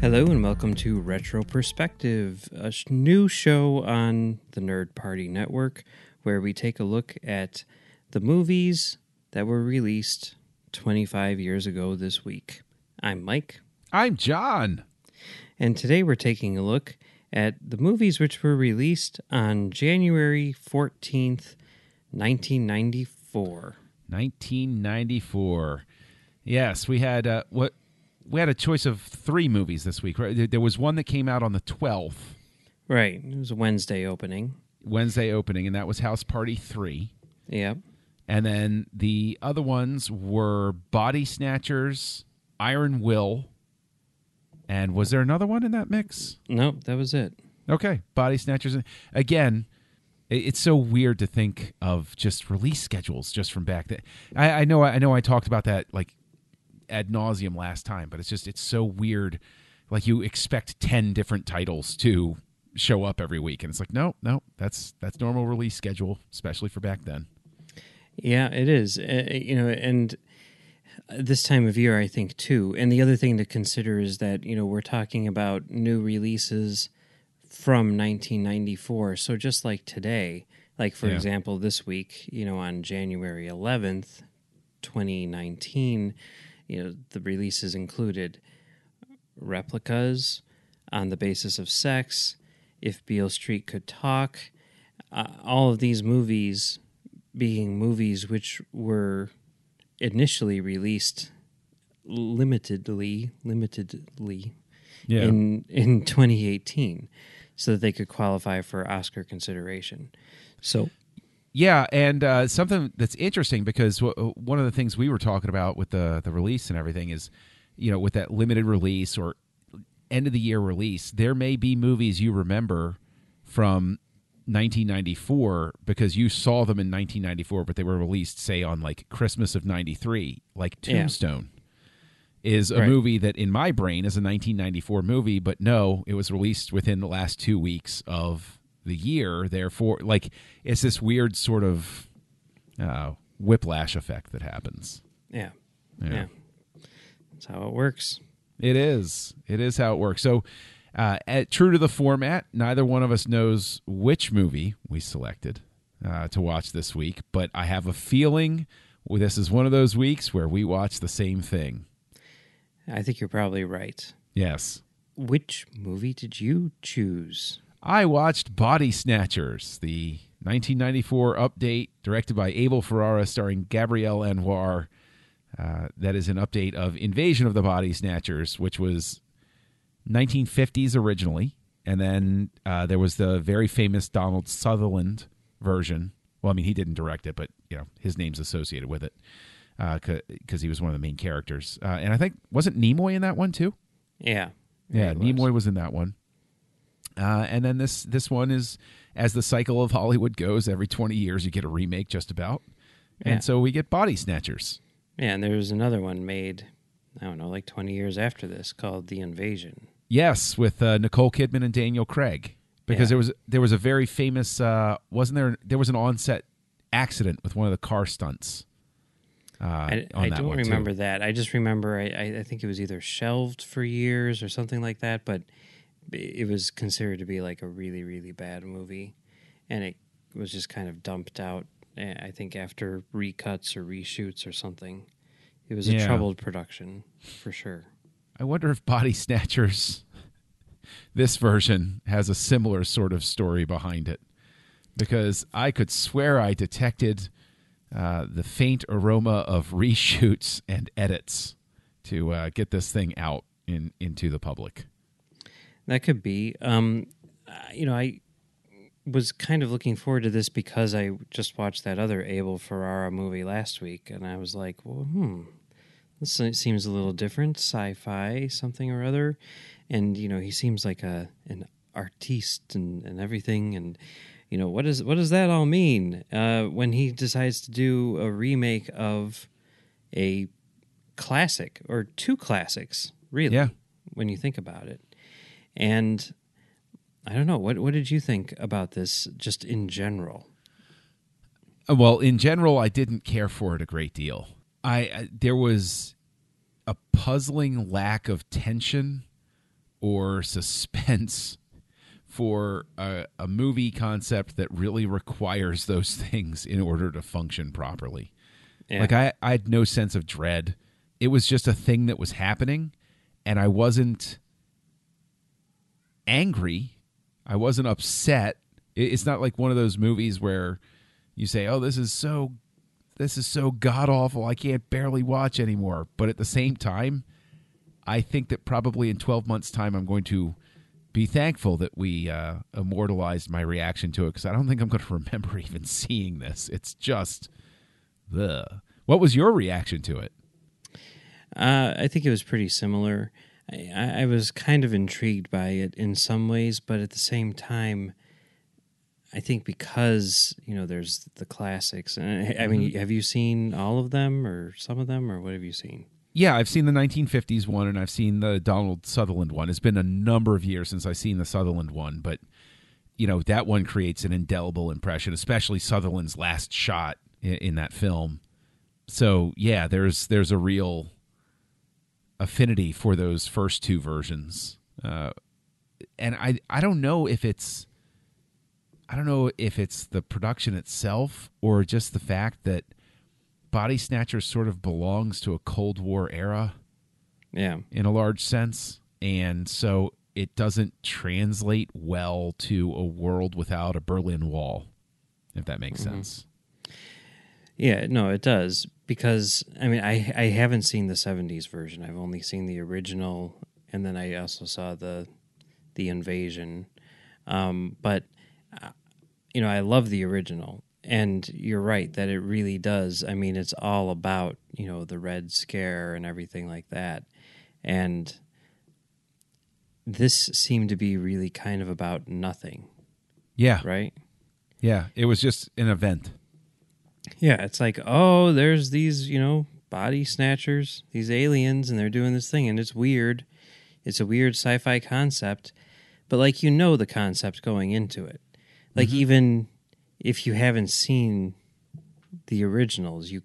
Hello and welcome to Retro Perspective, a new show on the Nerd Party Network where we take a look at the movies that were released 25 years ago this week. I'm Mike, I'm John. and today we're taking a look at the movies which were released on January 14th, 1994. 1994. Yes, we had uh, what we had a choice of three movies this week. Right? There- was one that came out on the 12th, Right, it was a Wednesday opening. Wednesday opening, and that was House Party 3. Yep. And then the other ones were Body Snatchers, Iron Will, and was there another one in that mix? Nope, that was it. Okay, Body Snatchers. Again, it's so weird to think of just release schedules just from back then. I, I know, I know, I talked about that like ad nauseum last time, but it's just it's so weird. Like you expect ten different titles to show up every week, and it's like, no, no, that's that's normal release schedule, especially for back then. Yeah, it is. Uh, you know, and this time of year, I think too. And the other thing to consider is that you know we're talking about new releases from 1994. So just like today, like for Yeah. example, this week, you know, on January 11th, 2019, you know, the releases included replicas on the basis of sex, if Beale Street could talk, uh, all of these movies being movies which were initially released limitedly limitedly Yeah. in in 2018 so that they could qualify for Oscar consideration. So Yeah, and uh, something that's interesting because w- one of the things we were talking about with the the release and everything is, you know, with that limited release or end of the year release, there may be movies you remember from 1994 because you saw them in 1994, but they were released, say, on like Christmas of '93, like Yeah. Tombstone. Is a Right. movie that in my brain is a 1994 movie, but no, it was released within the last two weeks of the year. Therefore, like it's this weird sort of uh, whiplash effect that happens. yeah. Yeah. Yeah. That's how it works. It is. It is how it works. So, uh, at, true to the format, neither one of us knows which movie we selected uh, to watch this week, but I have a feeling this is one of those weeks where we watch the same thing. I think you're probably right. Yes. Which movie did you choose? I watched Body Snatchers, the 1994 update directed by Abel Ferrara, starring Gabrielle Anwar. Uh, that is an update of Invasion of the Body Snatchers, which was 1950s originally, and then uh, there was the very famous Donald Sutherland version. Well, I mean, he didn't direct it, but you know his name's associated with it because he was one of the main characters. Uh, and I think wasn't Nimoy in that one too? Yeah. Yeah. Nimoy was in that one. Uh, and then this this one is as the cycle of Hollywood goes, every twenty years you get a remake just about, and so we get Body Snatchers. Yeah, and there was another one made, I don't know, like 20 years after this called The Invasion. Yes, with uh, Nicole Kidman and Daniel Craig, because Yeah. there was there was a very famous uh, wasn't there there was an onset accident with one of the car stunts. Uh, I, on I that don't one, too. remember that. I just remember I, I think it was either shelved for years or something like that, but it was considered to be like a really, really bad movie. And it was just kind of dumped out, eh, I think, after recuts or reshoots or something. It was a Yeah. troubled production for sure. I wonder if Body Snatchers, this version, has a similar sort of story behind it. Because I could swear I detected uh, the faint aroma of reshoots and edits to uh, get this thing out in into the public. That could be. Um, you know, I was kind of looking forward to this because I just watched that other Abel Ferrara movie last week, and I was like, well, hmm, this seems a little different, sci-fi, something or other. And you know, he seems like a an artiste and, and everything and you know what does what does that all mean uh, when he decides to do a remake of a classic or two classics really Yeah. when you think about it and i don't know what what did you think about this just in general Uh, Well, in general, I didn't care for it a great deal. I, I there was a puzzling lack of tension or suspense for a, a movie concept that really requires those things in order to function properly. Yeah. Like I, I had no sense of dread. It was just a thing that was happening, and I wasn't angry. I wasn't upset. It's not like one of those movies where you say, "Oh, this is so, this is so god awful. I can't barely watch anymore." But at the same time, I think that probably in twelve months' time, I'm going to be thankful that we uh, immortalized my reaction to it because I don't think I'm going to remember even seeing this. It's just, the. What was your reaction to it? Uh, I think it was pretty similar. I, I was kind of intrigued by it in some ways, but at the same time, I think because you know there's the classics. And I, I mean, mm-hmm. have you seen all of them or some of them, or what have you seen? Yeah, I've seen the 1950s one and I've seen the Donald Sutherland one. It's been a number of years since I've seen the Sutherland one, but you know that one creates an indelible impression, especially Sutherland's last shot in, in that film. So yeah, there's there's a real affinity for those first two versions, uh, and I I don't know if it's I don't know if it's the production itself or just the fact that Body Snatchers sort of belongs to a Cold War era Yeah, in a large sense, and so it doesn't translate well to a world without a Berlin Wall, if that makes sense. Yeah, no, it does because I mean, I I haven't seen the '70s version. I've only seen the original, and then I also saw the the invasion. Um, but uh, you know, I love the original, and you're right that it really does. I mean, it's all about you know the Red Scare and everything like that, and this seemed to be really kind of about nothing, Yeah, right? yeah, it was just an event. Yeah, it's like, oh, there's these, you know, body snatchers, these aliens, and they're doing this thing, and it's weird. It's a weird sci fi concept, but like, you know, the concept going into it. Like, mm-hmm. even if you haven't seen the originals, you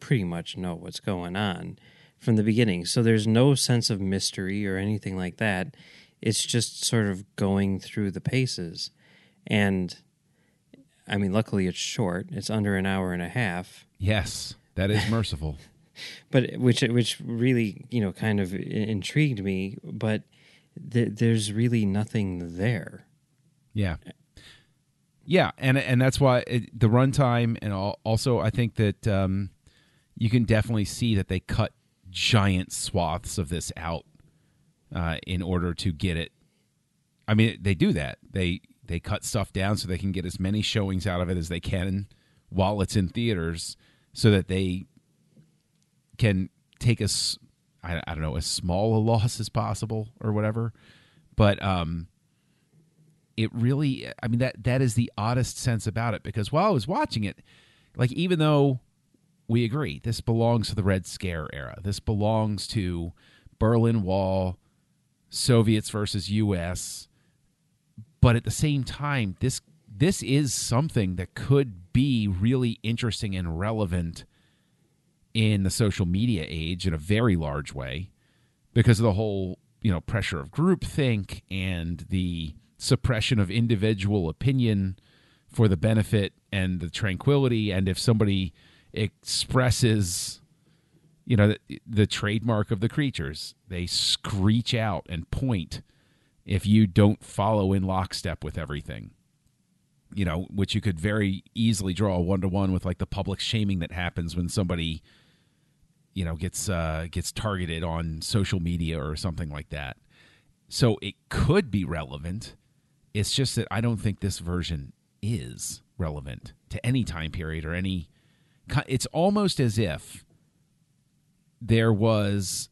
pretty much know what's going on from the beginning. So there's no sense of mystery or anything like that. It's just sort of going through the paces. And I mean, luckily it's short. It's under an hour and a half, Yes, that is merciful. but which which really you know kind of intrigued me. But th- there's really nothing there. Yeah. Yeah, and and that's why it, the runtime and al- also I think that um, you can definitely see that they cut giant swaths of this out uh, in order to get it. I mean, they do that. They they cut stuff down so they can get as many showings out of it as they can while it's in theaters, so that they can take as I, don't know as small a loss as possible or whatever. But um, it really i mean that that is the oddest sense about it because while i was watching it like even though we agree this belongs to the red scare era this belongs to berlin wall soviets versus us but at the same time this this is something that could be really interesting and relevant in the social media age in a very large way because of the whole you know pressure of groupthink and the suppression of individual opinion for the benefit and the tranquility. And if somebody expresses you know the, the trademark of the creatures they screech out and point if you don't follow in lockstep with everything you know which you could very easily draw a one-to-one with like the public shaming that happens when somebody you know gets uh gets targeted on social media or something like that. So it could be relevant. It's just that i don't think this version is relevant to any time period or any it's almost as if there was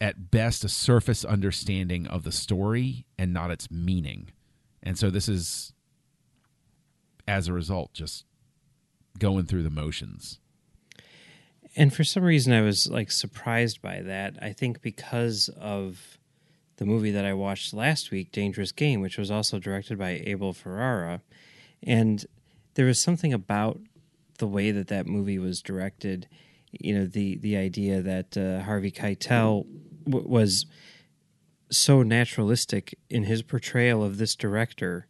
at best a surface understanding of the story and not its meaning And so this is, as a result, just going through the motions. And for some reason, I was like surprised by that. I think because of the movie that I watched last week, Dangerous Game, which was also directed by Abel Ferrara. And there was something about the way that that movie was directed. You know, the, the idea that uh, Harvey Keitel was so naturalistic in his portrayal of this director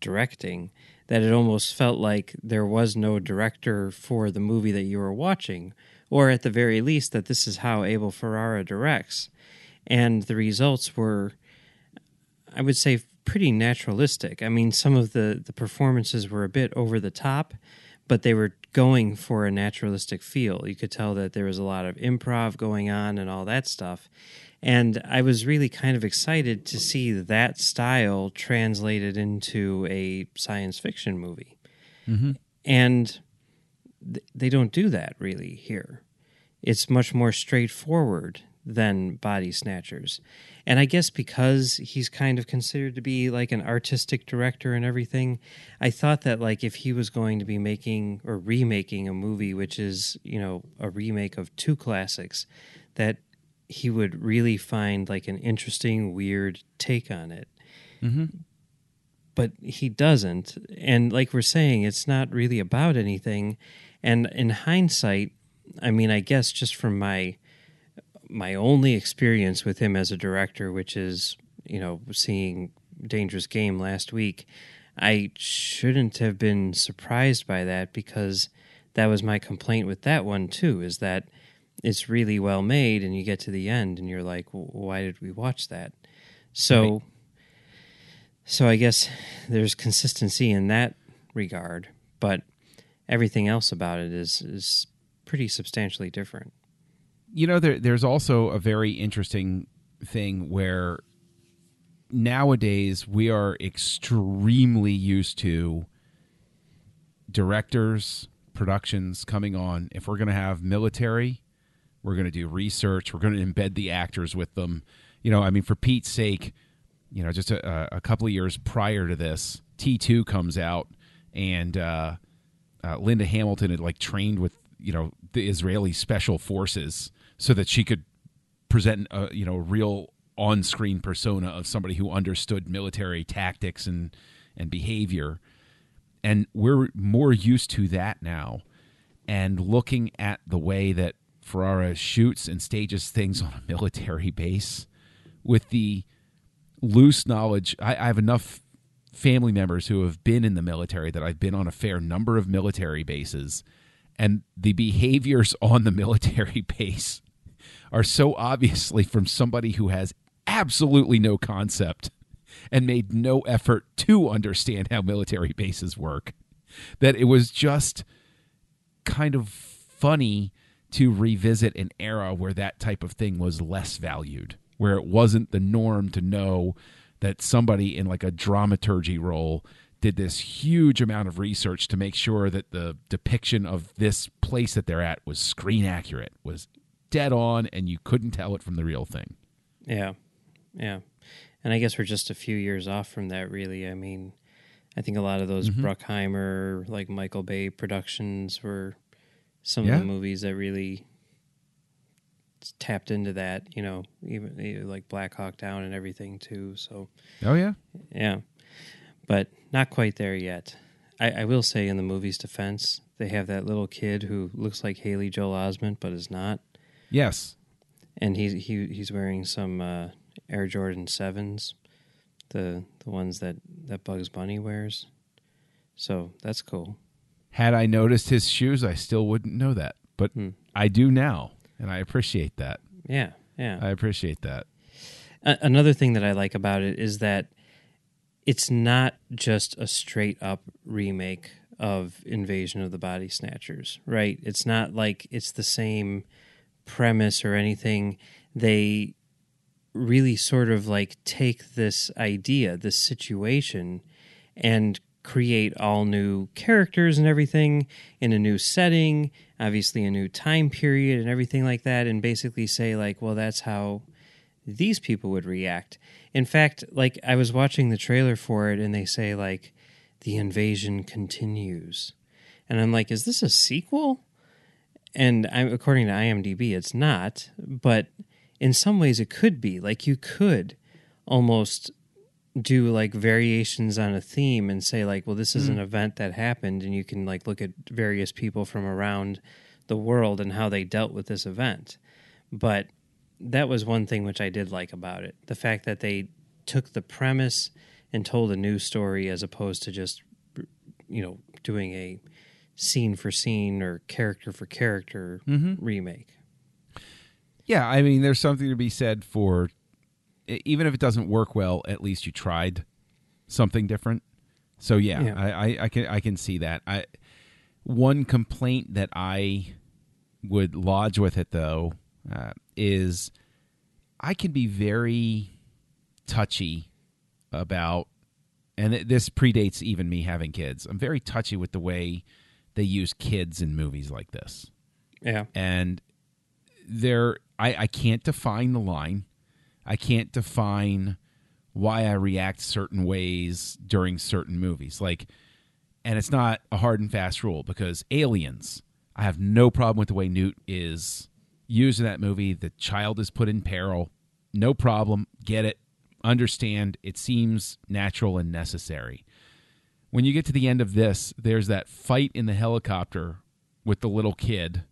directing that it almost felt like there was no director for the movie that you were watching, or at the very least, that this is how Abel Ferrara directs. And the results were, I would say, pretty naturalistic. I mean, some of the, the performances were a bit over the top, but they were going for a naturalistic feel. You could tell that there was a lot of improv going on and all that stuff. And I was really kind of excited to see that style translated into a science fiction movie. Mm-hmm. And th- they don't do that really here. It's much more straightforward than Body Snatchers. And I guess because he's kind of considered to be like an artistic director and everything, I thought that like if he was going to be making or remaking a movie which is, you know, a remake of two classics, that he would really find like an interesting, weird take on it. Mm-hmm. But he doesn't. And like we're saying, it's not really about anything. And in hindsight, I mean, I guess just from my my only experience with him as a director, which is, you know, seeing Dangerous Game last week, I shouldn't have been surprised by that because that was my complaint with that one too, is that it's really well made and you get to the end and you're like, why did we watch that? So so I guess there's consistency in that regard, but everything else about it is is pretty substantially different. You know there, there's also a very interesting thing where nowadays we are extremely used to directors productions coming on. If we're going to have military we're going to do research we're going to embed the actors with them. You know i mean for pete's sake you know just a, a couple of years prior to this t2 comes out and uh, uh, linda hamilton had like trained with you know the israeli special forces so that she could present a you know real on-screen persona of somebody who understood military tactics and and behavior. And we're more used to that now. And looking at the way that Ferrara shoots and stages things on a military base with the loose knowledge I, I have enough family members who have been in the military that I've been on a fair number of military bases. And the behaviors on the military base are so obviously from somebody who has absolutely no concept and made no effort to understand how military bases work that it was just kind of funny to revisit an era where that type of thing was less valued where it wasn't the norm to know that somebody in like a dramaturgy role did this huge amount of research to make sure that the depiction of this place that they're at was screen accurate was dead on and you couldn't tell it from the real thing Yeah. Yeah. And I guess we're just a few years off from that really. I mean, I think a lot of those mm-hmm. Bruckheimer, like Michael Bay productions were some Yeah. of the movies that really tapped into that, you know, even like Black Hawk Down and everything too. So, oh yeah yeah. But not quite there yet. I, I will say in the movie's defense, they have that little kid who looks like Haley Joel Osment but is not. Yes and he's he he's wearing some uh, Air Jordan sevens, the the ones that that Bugs Bunny wears. So that's cool. Had I noticed his shoes, I still wouldn't know that. But I do now, and I appreciate that. Yeah, yeah. I appreciate that. A- another thing that I like about it is that it's not just a straight up remake of Invasion of the Body Snatchers, right? It's not like it's the same premise or anything. They really sort of like take this idea, this situation, and create all new characters and everything in a new setting, obviously a new time period and everything like that, and basically say, like, well, that's how these people would react. In fact, like I was watching the trailer for it and they say like the invasion continues. And I'm like, is this a sequel? And I, according to IMDb, it's not. But in some ways, it could be. Like you could almost do like variations on a theme and say like, well, this is an mm. event that happened, and you can like look at various people from around the world and how they dealt with this event. But that was one thing which I did like about it: the fact that they took the premise and told a new story as opposed to just you know doing a scene for scene or character for character remake. Yeah, I mean, there's something to be said for even if it doesn't work well, at least you tried something different. So yeah, Yeah. I, I, I can I can see that. I one complaint that I would lodge with it though uh, is I can be very touchy about, and this predates even me having kids. I'm very touchy with the way they use kids in movies like this. Yeah, and there I, I can't define the line. I can't define why i react certain ways during certain movies. Like and it's not a hard and fast rule because aliens i have no problem with the way newt is used in that movie. The child is put in peril. No problem. Get it. Understand. It seems natural and necessary when you get to the end of this there's that fight in the helicopter with the little kid.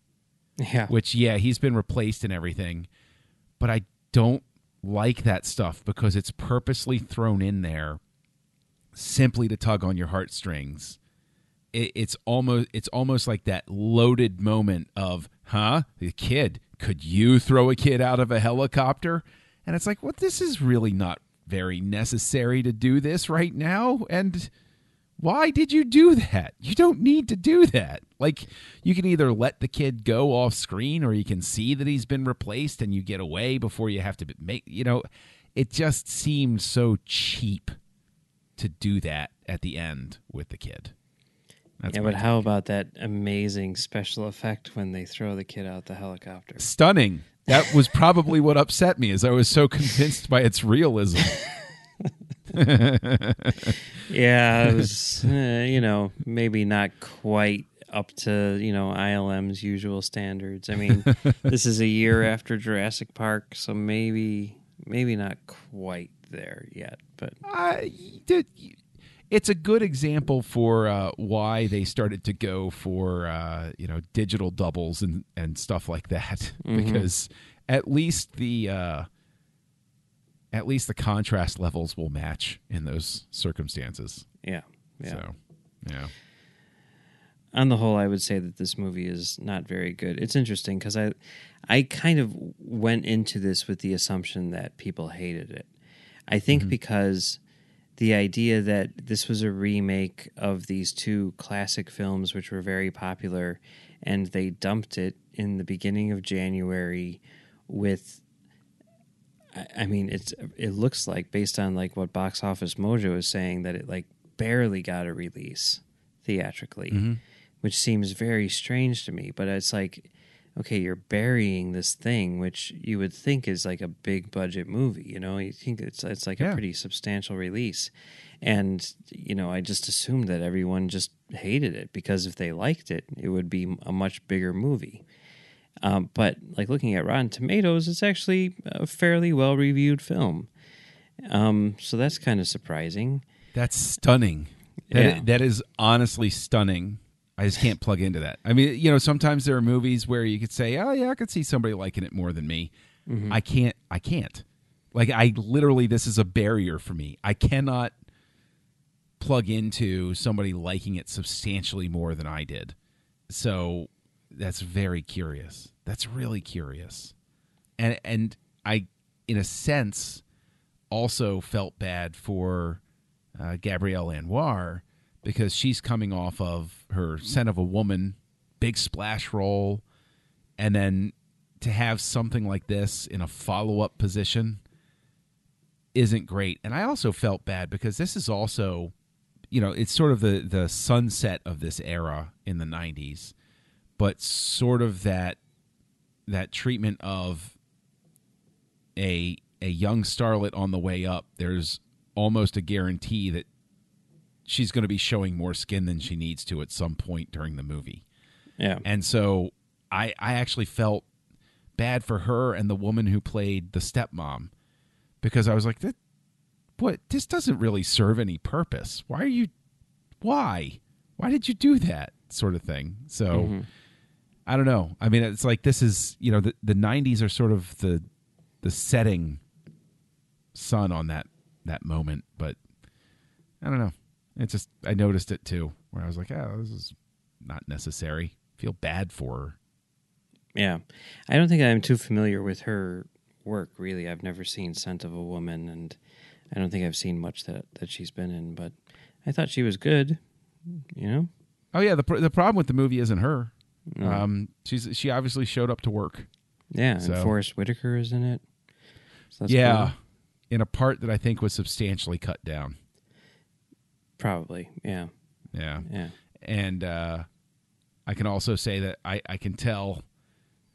Yeah, which yeah he's been replaced and everything. But i don't like that stuff because it's purposely thrown in there simply to tug on your heartstrings. It, it's almost it's almost like that loaded moment of huh? The kid could you throw a kid out of a helicopter? And it's like well this is really not very necessary to do this right now. And why did you do that? You don't need to do that. Like, you can either let the kid go off screen or you can see that he's been replaced and you get away before you have to make, you know, it just seemed so cheap to do that at the end with the kid. That's yeah. But how about that amazing special effect when they throw the kid out the helicopter? stunning. That was probably what upset me, is I was so convinced by its realism. Yeah, it was, uh, you know, maybe not quite up to, you know, ILM's usual standards. I mean, this is a year after Jurassic Park, so maybe maybe not quite there yet, but did- it's a good example for uh, why they started to go for uh, you know digital doubles and and stuff like that because at least the uh, at least the contrast levels will match in those circumstances. yeah. Yeah. So yeah, on the whole, I would say that this movie is not very good. It's interesting because I, I kind of went into this with the assumption that people hated it. I think mm-hmm. because the idea that this was a remake of these two classic films, which were very popular, and they dumped it in the beginning of January with. I- I mean, it's it looks like based on like what Box Office Mojo is saying that it like barely got a release theatrically, mm-hmm. which seems very strange to me. But it's like, okay, you're burying this thing, which you would think is like a big budget movie. You know, you think it's it's like Yeah. a pretty substantial release, and you know, I just assumed that everyone just hated it because if they liked it, it would be a much bigger movie. Um, but like looking at Rotten Tomatoes, it's actually a fairly well reviewed film. Um, so that's kind of surprising. that's stunning. That, Yeah. that is honestly stunning. I just can't plug into that. I mean, you know, sometimes there are movies where you could say, "Oh yeah, I could see somebody liking it more than me." I can't. I can't. Like I literally, this is a barrier for me. I cannot plug into somebody liking it substantially more than I did. So that's very curious. That's really curious. And and I in a sense also felt bad for uh, Gabrielle Anwar because she's coming off of her Scent of a Woman big splash role and then to have something like this in a follow-up position isn't great. And I also felt bad because this is also you know, it's sort of the the sunset of this era in the 90s, but sort of that that treatment of a a young starlet on the way up, there's almost a guarantee that she's going to be showing more skin than she needs to at some point during the movie. Yeah. And so I I actually felt bad for her and the woman who played the stepmom because I was like that what this doesn't really serve any purpose. Why are you why? Why did you do that sort of thing? So mm-hmm. I don't know. I mean it's like this is, you know, the the 90s are sort of the the setting sun on that that moment, but I don't know. It's just I noticed it too, where I was like, "Oh, this is not necessary." Feel bad for her. Yeah. I don't think I'm too familiar with her work, really. I've never seen Scent of a Woman, and I don't think I've seen much that, that she's been in, but I thought she was good, you know? Oh yeah, the pr- the problem with the movie isn't her. Um, she's she obviously showed up to work. yeah, and Forest Whitaker is in it. So yeah, cool. in a part that I think was substantially cut down. Probably. Yeah. Yeah, Yeah. and uh, I can also say that I I can tell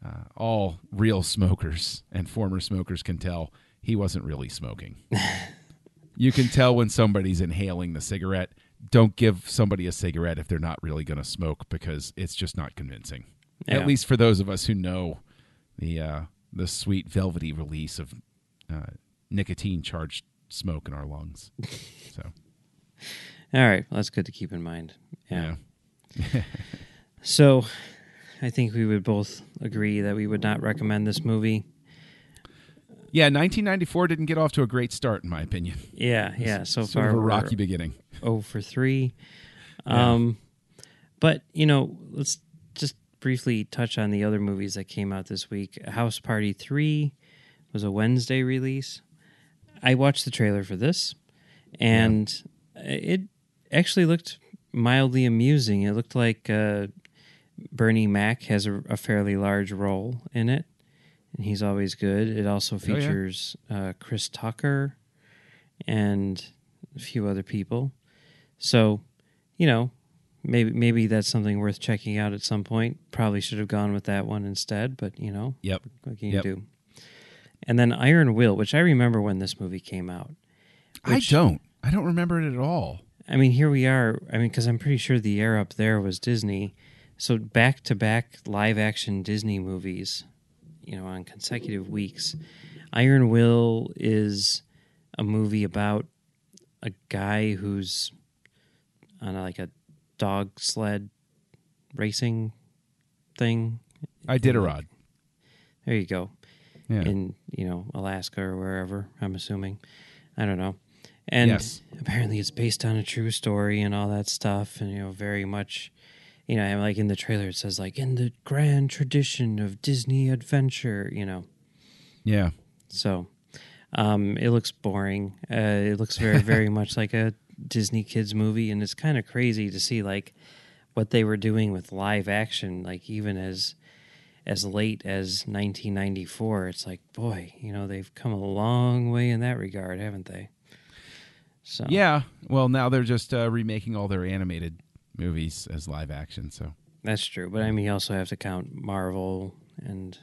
uh, all real smokers and former smokers can tell he wasn't really smoking. you can tell when somebody's inhaling the cigarette. Don't give somebody a cigarette if they're not really going to smoke because it's just not convincing. Yeah. At least for those of us who know the uh, the sweet velvety release of uh, nicotine charged smoke in our lungs. So All right. Well, that's good to keep in mind. yeah. Yeah. So I think we would both agree that we would not recommend this movie. Yeah, 1994 didn't get off to a great start, in my opinion. Yeah. Yeah. So sort far, of a rocky beginning. Oh, for 3. Um, But, you know, let's just briefly touch on the other movies that came out this week. House Party 3 was a Wednesday release. I watched the trailer for this, and it actually looked mildly amusing. It looked like uh, Bernie Mac has a, a fairly large role in it, and he's always good. It also yeah. features uh, Chris Tucker and a few other people. So, you know, maybe maybe that's something worth checking out at some point. Probably should have gone with that one instead, but you know, Yep. what can you Yep. do? And then Iron Will, which I remember when this movie came out. Which- I don't. I don't remember it at all. I mean, here we are. I mean, because I'm pretty sure the air up there was Disney. So back to back live action Disney movies, you know, on consecutive weeks. Iron Will is a movie about a guy who's on a, like a dog sled racing thing. Iditarod. There you go. Yeah. in you know Alaska or wherever. I'm assuming. I don't know. And Yes. apparently, it's based on a true story and all that stuff, and you know, very much. You know, and like in the trailer, it says like in the grand tradition of Disney adventure. You know, yeah. so um, it looks boring. Uh, it looks very, very much like a Disney kids movie, and it's kind of crazy to see like what they were doing with live action, like even as as late as 1994. It's like, boy, you know, they've come a long way in that regard, haven't they? So Yeah. Well, now they're just uh, remaking all their animated movies as live action. So that's true. But I mean, you also have to count Marvel and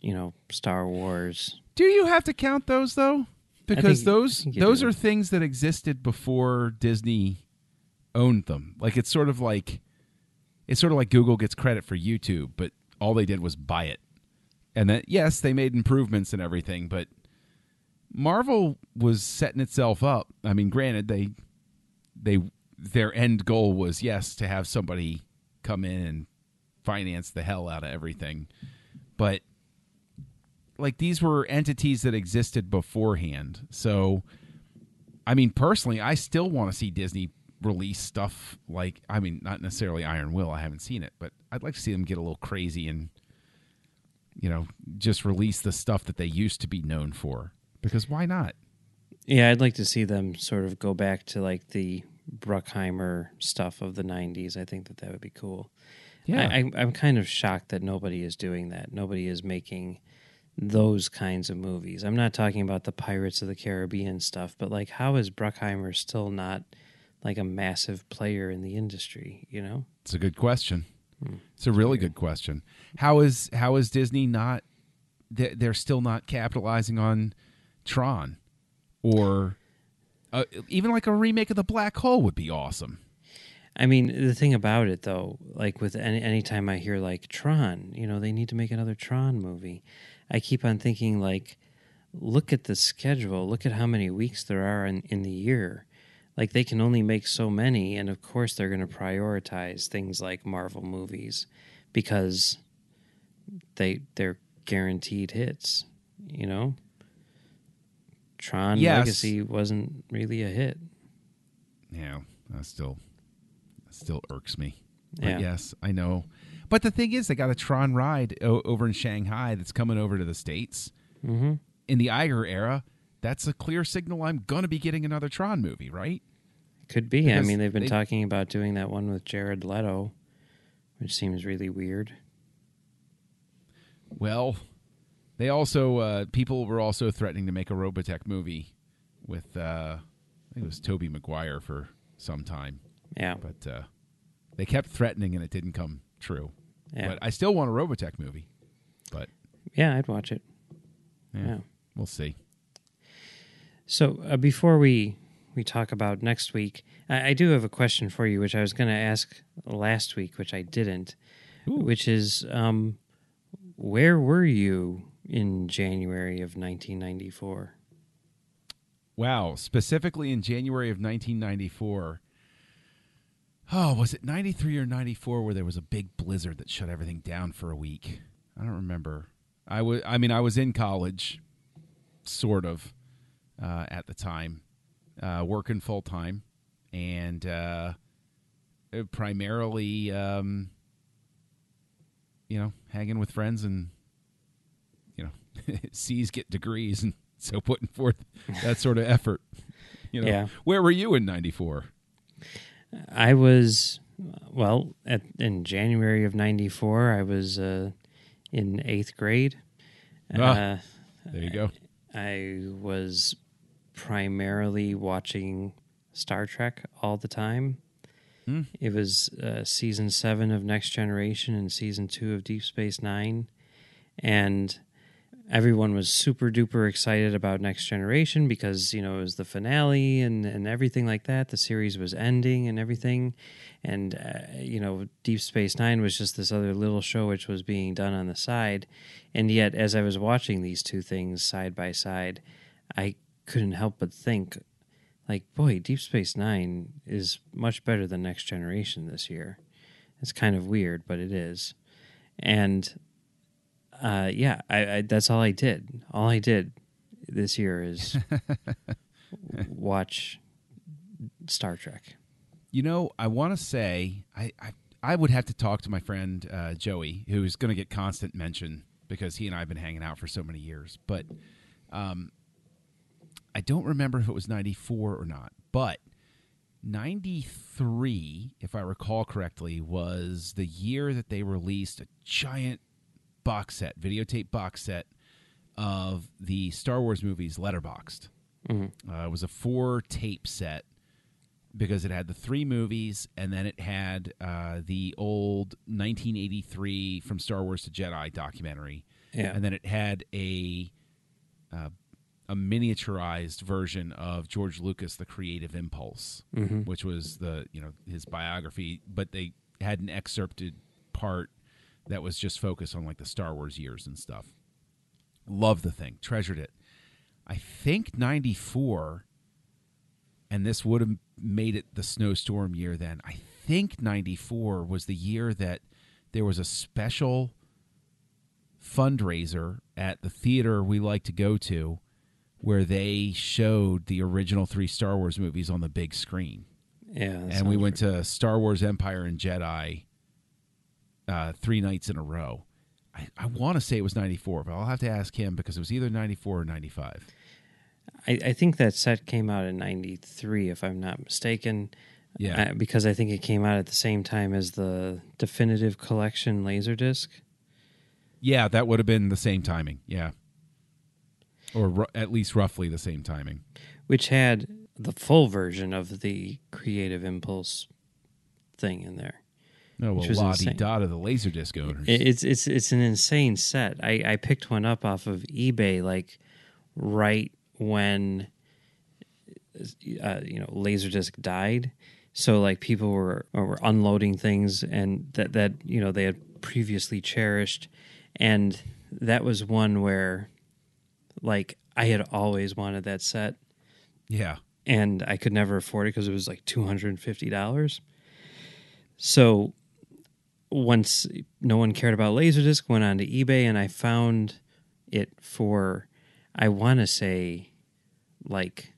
you know Star Wars. Do you have to count those though? Because think- those those do. are things that existed before Disney owned them. Like it's sort of like it's sort of like Google gets credit for YouTube, but all they did was buy it. And that yes, they made improvements and everything, but Marvel was setting itself up. I mean, granted they they their end goal was yes to have somebody come in and finance the hell out of everything. But like these were entities that existed beforehand. So I mean personally, I still want to see Disney release stuff like I mean not necessarily Iron Will, I haven't seen it, but I'd like to see them get a little crazy and you know, just release the stuff that they used to be known for. Because why not? Yeah, I'd like to see them sort of go back to like the Bruckheimer stuff of the '90s. I think that that would be cool. Yeah. I, I, I'm kind of shocked that nobody is doing that. Nobody is making those kinds of movies. I'm not talking about the Pirates of the Caribbean stuff, but like, how is Bruckheimer still not like a massive player in the industry? You know? It's a good question. Hmm. It's a really good question. How is how is Disney not? they- They're still not capitalizing on Tron, or uh, even like a remake of the Black Hole would be awesome. I mean, the thing about it though, like with any anytime I hear like Tron, you know, they need to make another Tron movie. I keep on thinking like, look at the schedule. Look at how many weeks there are in, in the year. Like they can only make so many, and of course they're going to prioritize things like Marvel movies because they they're guaranteed hits. You know, Tron Yes. Legacy wasn't really a hit. Yeah, that still that still irks me. But Yeah. yes, I know. But the thing is, they got a Tron ride o- over in Shanghai that's coming over to the states hmm in the Iger era. That's a clear signal I'm gonna be getting another Tron movie, right? Could be. I mean, they've been they- talking about doing that one with Jared Leto, which seems really weird. Well, they also uh, people were also threatening to make a Robotech movie with uh, I think it was Tobey Maguire for some time, Yeah. but uh, they kept threatening and it didn't come true. Yeah. But I still want a Robotech movie. But Yeah, I'd watch it. yeah, Yeah. we'll see. So uh, before we we talk about next week, I, I do have a question for you, which I was going to ask last week, which I didn't. Which is, um, where were you in January of 1994? Wow, specifically in January of 1994. Oh, was it 93 or 94 where there was a big blizzard that shut everything down for a week? I don't remember. I was I mean I was in college sort of uh, at the time, uh, working full time and uh, primarily um, you know, hanging with friends and C's get degrees and so putting forth that sort of effort. You know, Yeah. where were you in '94? I was, well, at, in January of 94, I was uh, in eighth grade. Ah. Uh, There you go. I was primarily watching Star Trek all the time. Hmm. It was uh, season seven of Next Generation and season two of Deep Space Nine. And everyone was super duper excited about Next Generation because, you know, it was the finale and, and everything like that. The series was ending and everything. And, uh, you know, Deep Space Nine was just this other little show which was being done on the side. And yet, as I was watching these two things side by side, I couldn't help but think, like, boy, Deep Space Nine is much better than Next Generation this year. It's kind of weird, but it is. And uh, yeah, I, I, that's all I did. All I did this year is watch Star Trek. You know, I want to say I, I I would have to talk to my friend uh, Joey, who's going to get constant mention because he and I have been hanging out for so many years. But um, I don't remember if it was '94 or not. But '93, if I recall correctly, was the year that they released a giant box set, videotape box set of the Star Wars movies, letterboxed. Uh, it was a four tape set because it had the three movies and then it had uh, the old 1983 from Star Wars to Jedi documentary, Yeah. and then it had a uh, a miniaturized version of George Lucas, The Creative Impulse, which was the you know his biography, but they had an excerpted part that was just focused on like the Star Wars years and stuff. Love the thing, treasured it. I think 94 and this would have made it the snowstorm year then. I think 94 was the year that there was a special fundraiser at the theater we like to go to where they showed the original 3 Star Wars movies on the big screen. Yeah. and we went to Star Wars Empire and Jedi uh, three nights in a row. I, I want to say it was 94, but I'll have to ask him because it was either 94 or 95. I, I think that set came out in '93, if I'm not mistaken. Yeah. Uh, because I think it came out at the same time as the definitive collection Laserdisc. Yeah, that would have been the same timing. Yeah. Or ru- at least roughly the same timing. which had the full version of the creative impulse thing in there. Which well, la di da to the Laserdisc owners. It- It's it's it's an insane set. I, I picked one up off of eBay like right when uh, you know Laserdisc died. So like people were were unloading things and that that you know they had previously cherished, and that was one where like I had always wanted that set Yeah. and I could never afford it because it was like two hundred and fifty dollars. So once no one cared about Laserdisc, went on to eBay and I found it for I want to say like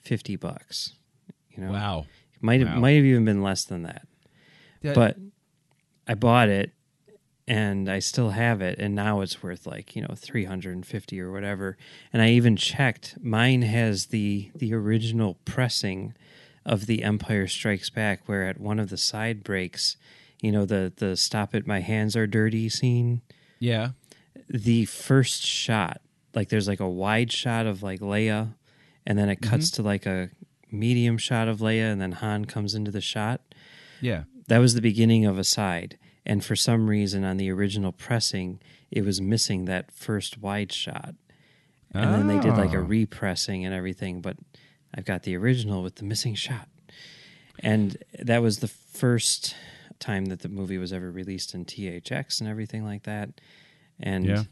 fifty bucks. You know, Wow. it might have Wow. might have even been less than that. That- But I bought it and I still have it and now it's worth like, you know, 350 or whatever. And I even checked mine has the the original pressing of the Empire Strikes Back where at one of the side breaks, you know, the the stop it my hands are dirty scene, yeah. the first shot, like there's like a wide shot of like Leia and then it cuts mm-hmm. to like a medium shot of Leia and then Han comes into the shot Yeah. that was the beginning of a side and for some reason on the original pressing it was missing that first wide shot and then they did like a Oh. repressing and everything but i've got the original with the missing shot and that was the first time that the movie was ever released in thx and everything like that and Yeah.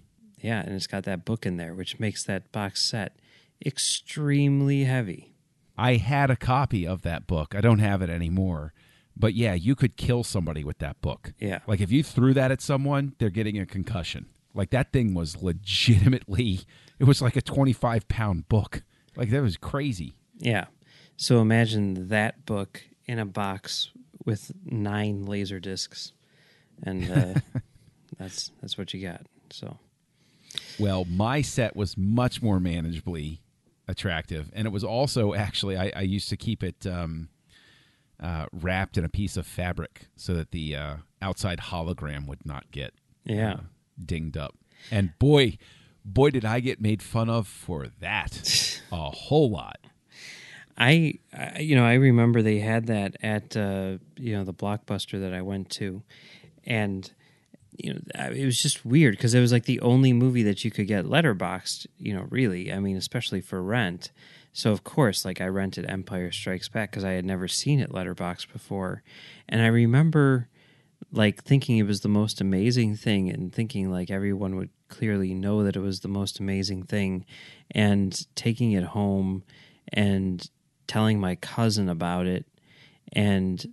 yeah and it's got that book in there which makes that box set extremely heavy I had a copy of that book. I don't have it anymore. But yeah, you could kill somebody with that book. Yeah. Like if you threw that at someone, they're getting a concussion. Like that thing was legitimately, it was like a 25 pound book. Like that was crazy. Yeah. So imagine that book in a box with nine laser discs, and uh, that's that's what you got. So Well, my set was much more manageably attractive, and it was also actually I, I used to keep it um, uh, wrapped in a piece of fabric so that the uh, outside hologram would not get yeah, uh, dinged up. And boy, boy, did I get made fun of for that a whole lot. I, I you know I remember they had that at uh, you know the blockbuster that I went to, and you know it was just weird because it was like the only movie that you could get letterboxed. You know, really, I mean, especially for rent. So of course, like I rented Empire Strikes Back because I had never seen it letterboxed before, and I remember like thinking it was the most amazing thing and thinking like everyone would clearly know that it was the most amazing thing and taking it home and telling my cousin about it and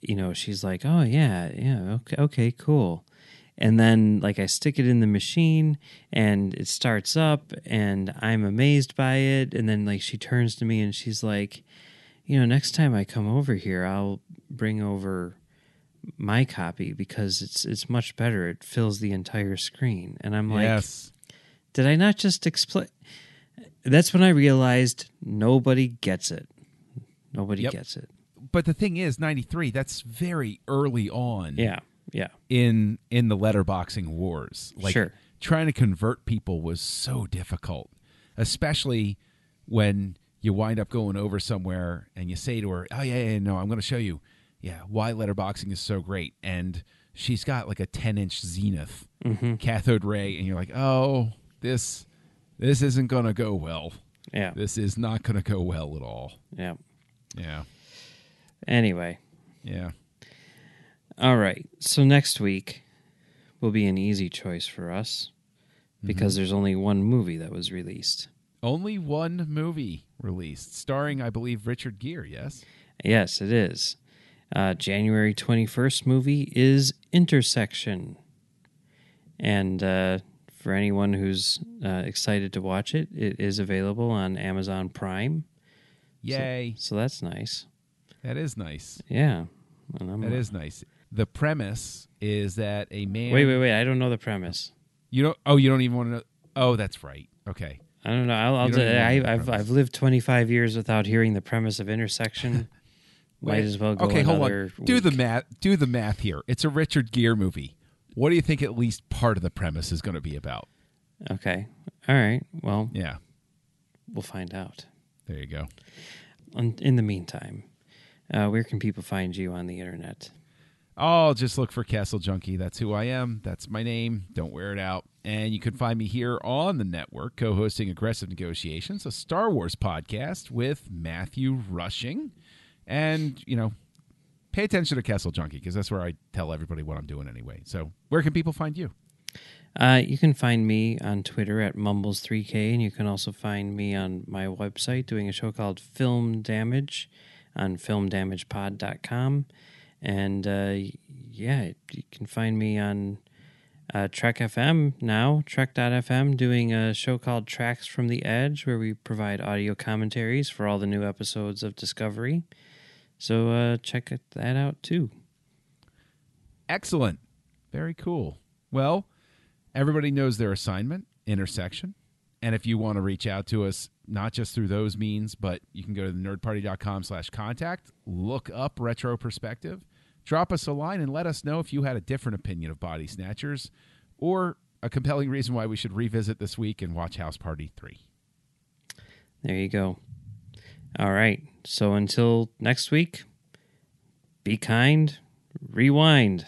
you know she's like oh yeah yeah okay okay cool and then like I stick it in the machine and it starts up and I'm amazed by it and then like she turns to me and she's like you know next time I come over here I'll bring over my copy because it's it's much better it fills the entire screen and I'm like yes. did I not just explain? That's when I realized nobody gets it. Nobody Yep. gets it. But the thing is, 93, that's very early on Yeah, yeah, in in the letterboxing wars. Like Sure. trying to convert people was so difficult, especially when you wind up going over somewhere and you say to her, "Oh yeah, yeah, no, I'm going to show you, yeah, why letterboxing is so great." And she's got like a 10 inch Zenith mm-hmm. cathode ray, and you're like, "Oh, this this isn't going to go well. yeah, This is not going to go well at all." yeah. Yeah, Anyway, yeah. all right. So next week will be an easy choice for us because there's only one movie that was released. Only one movie released, starring, I believe, Richard Gere. Yes. Yes, it is. Uh, January 21st movie is Intersection. And uh, for anyone who's uh, excited to watch it, it is available on Amazon Prime. Yay! So that's nice. that is nice. Yeah. And I'm, That is nice. The premise is that a man. Wait, wait, wait. I don't know the premise. You don't. Oh, you don't even want to know. Oh, that's right. Okay. I don't know. I'll, I'll You don't d- even know I, the I've lived 25 years without hearing the premise of Intersection. Might as well go Okay, hold on. Do the math. Do the math here. It's a Richard Gere movie. What do you think? At least part of the premise is going to be about. Okay. All right. Well, Yeah. we'll find out. There you go. In the meantime, uh, where can people find you on the internet? Oh, just look for Castle Junkie. That's who I am. That's my name. Don't wear it out. And you can find me here on the network co hosting Aggressive Negotiations, a Star Wars podcast with Matthew Rushing. And, you know, pay attention to Castle Junkie because that's where I tell everybody what I'm doing anyway. So, where can people find you? Uh, you can find me on Twitter at Mumbles3K, and you can also find me on my website doing a show called Film Damage on filmdamagepod.com. And uh, yeah, you can find me on uh, Trek FM now, Trek.fm, doing a show called Tracks from the Edge, where we provide audio commentaries for all the new episodes of Discovery. So uh, check that out too. Excellent. Very cool. Well, everybody knows their assignment, intersection. And if you want to reach out to us, not just through those means, but you can go to nerdparty.com slash contact, look up Retro Perspective, drop us a line, and let us know if you had a different opinion of Body Snatchers or a compelling reason why we should revisit this week and watch House Party 3. There you go. All right. So until next week, be kind, rewind.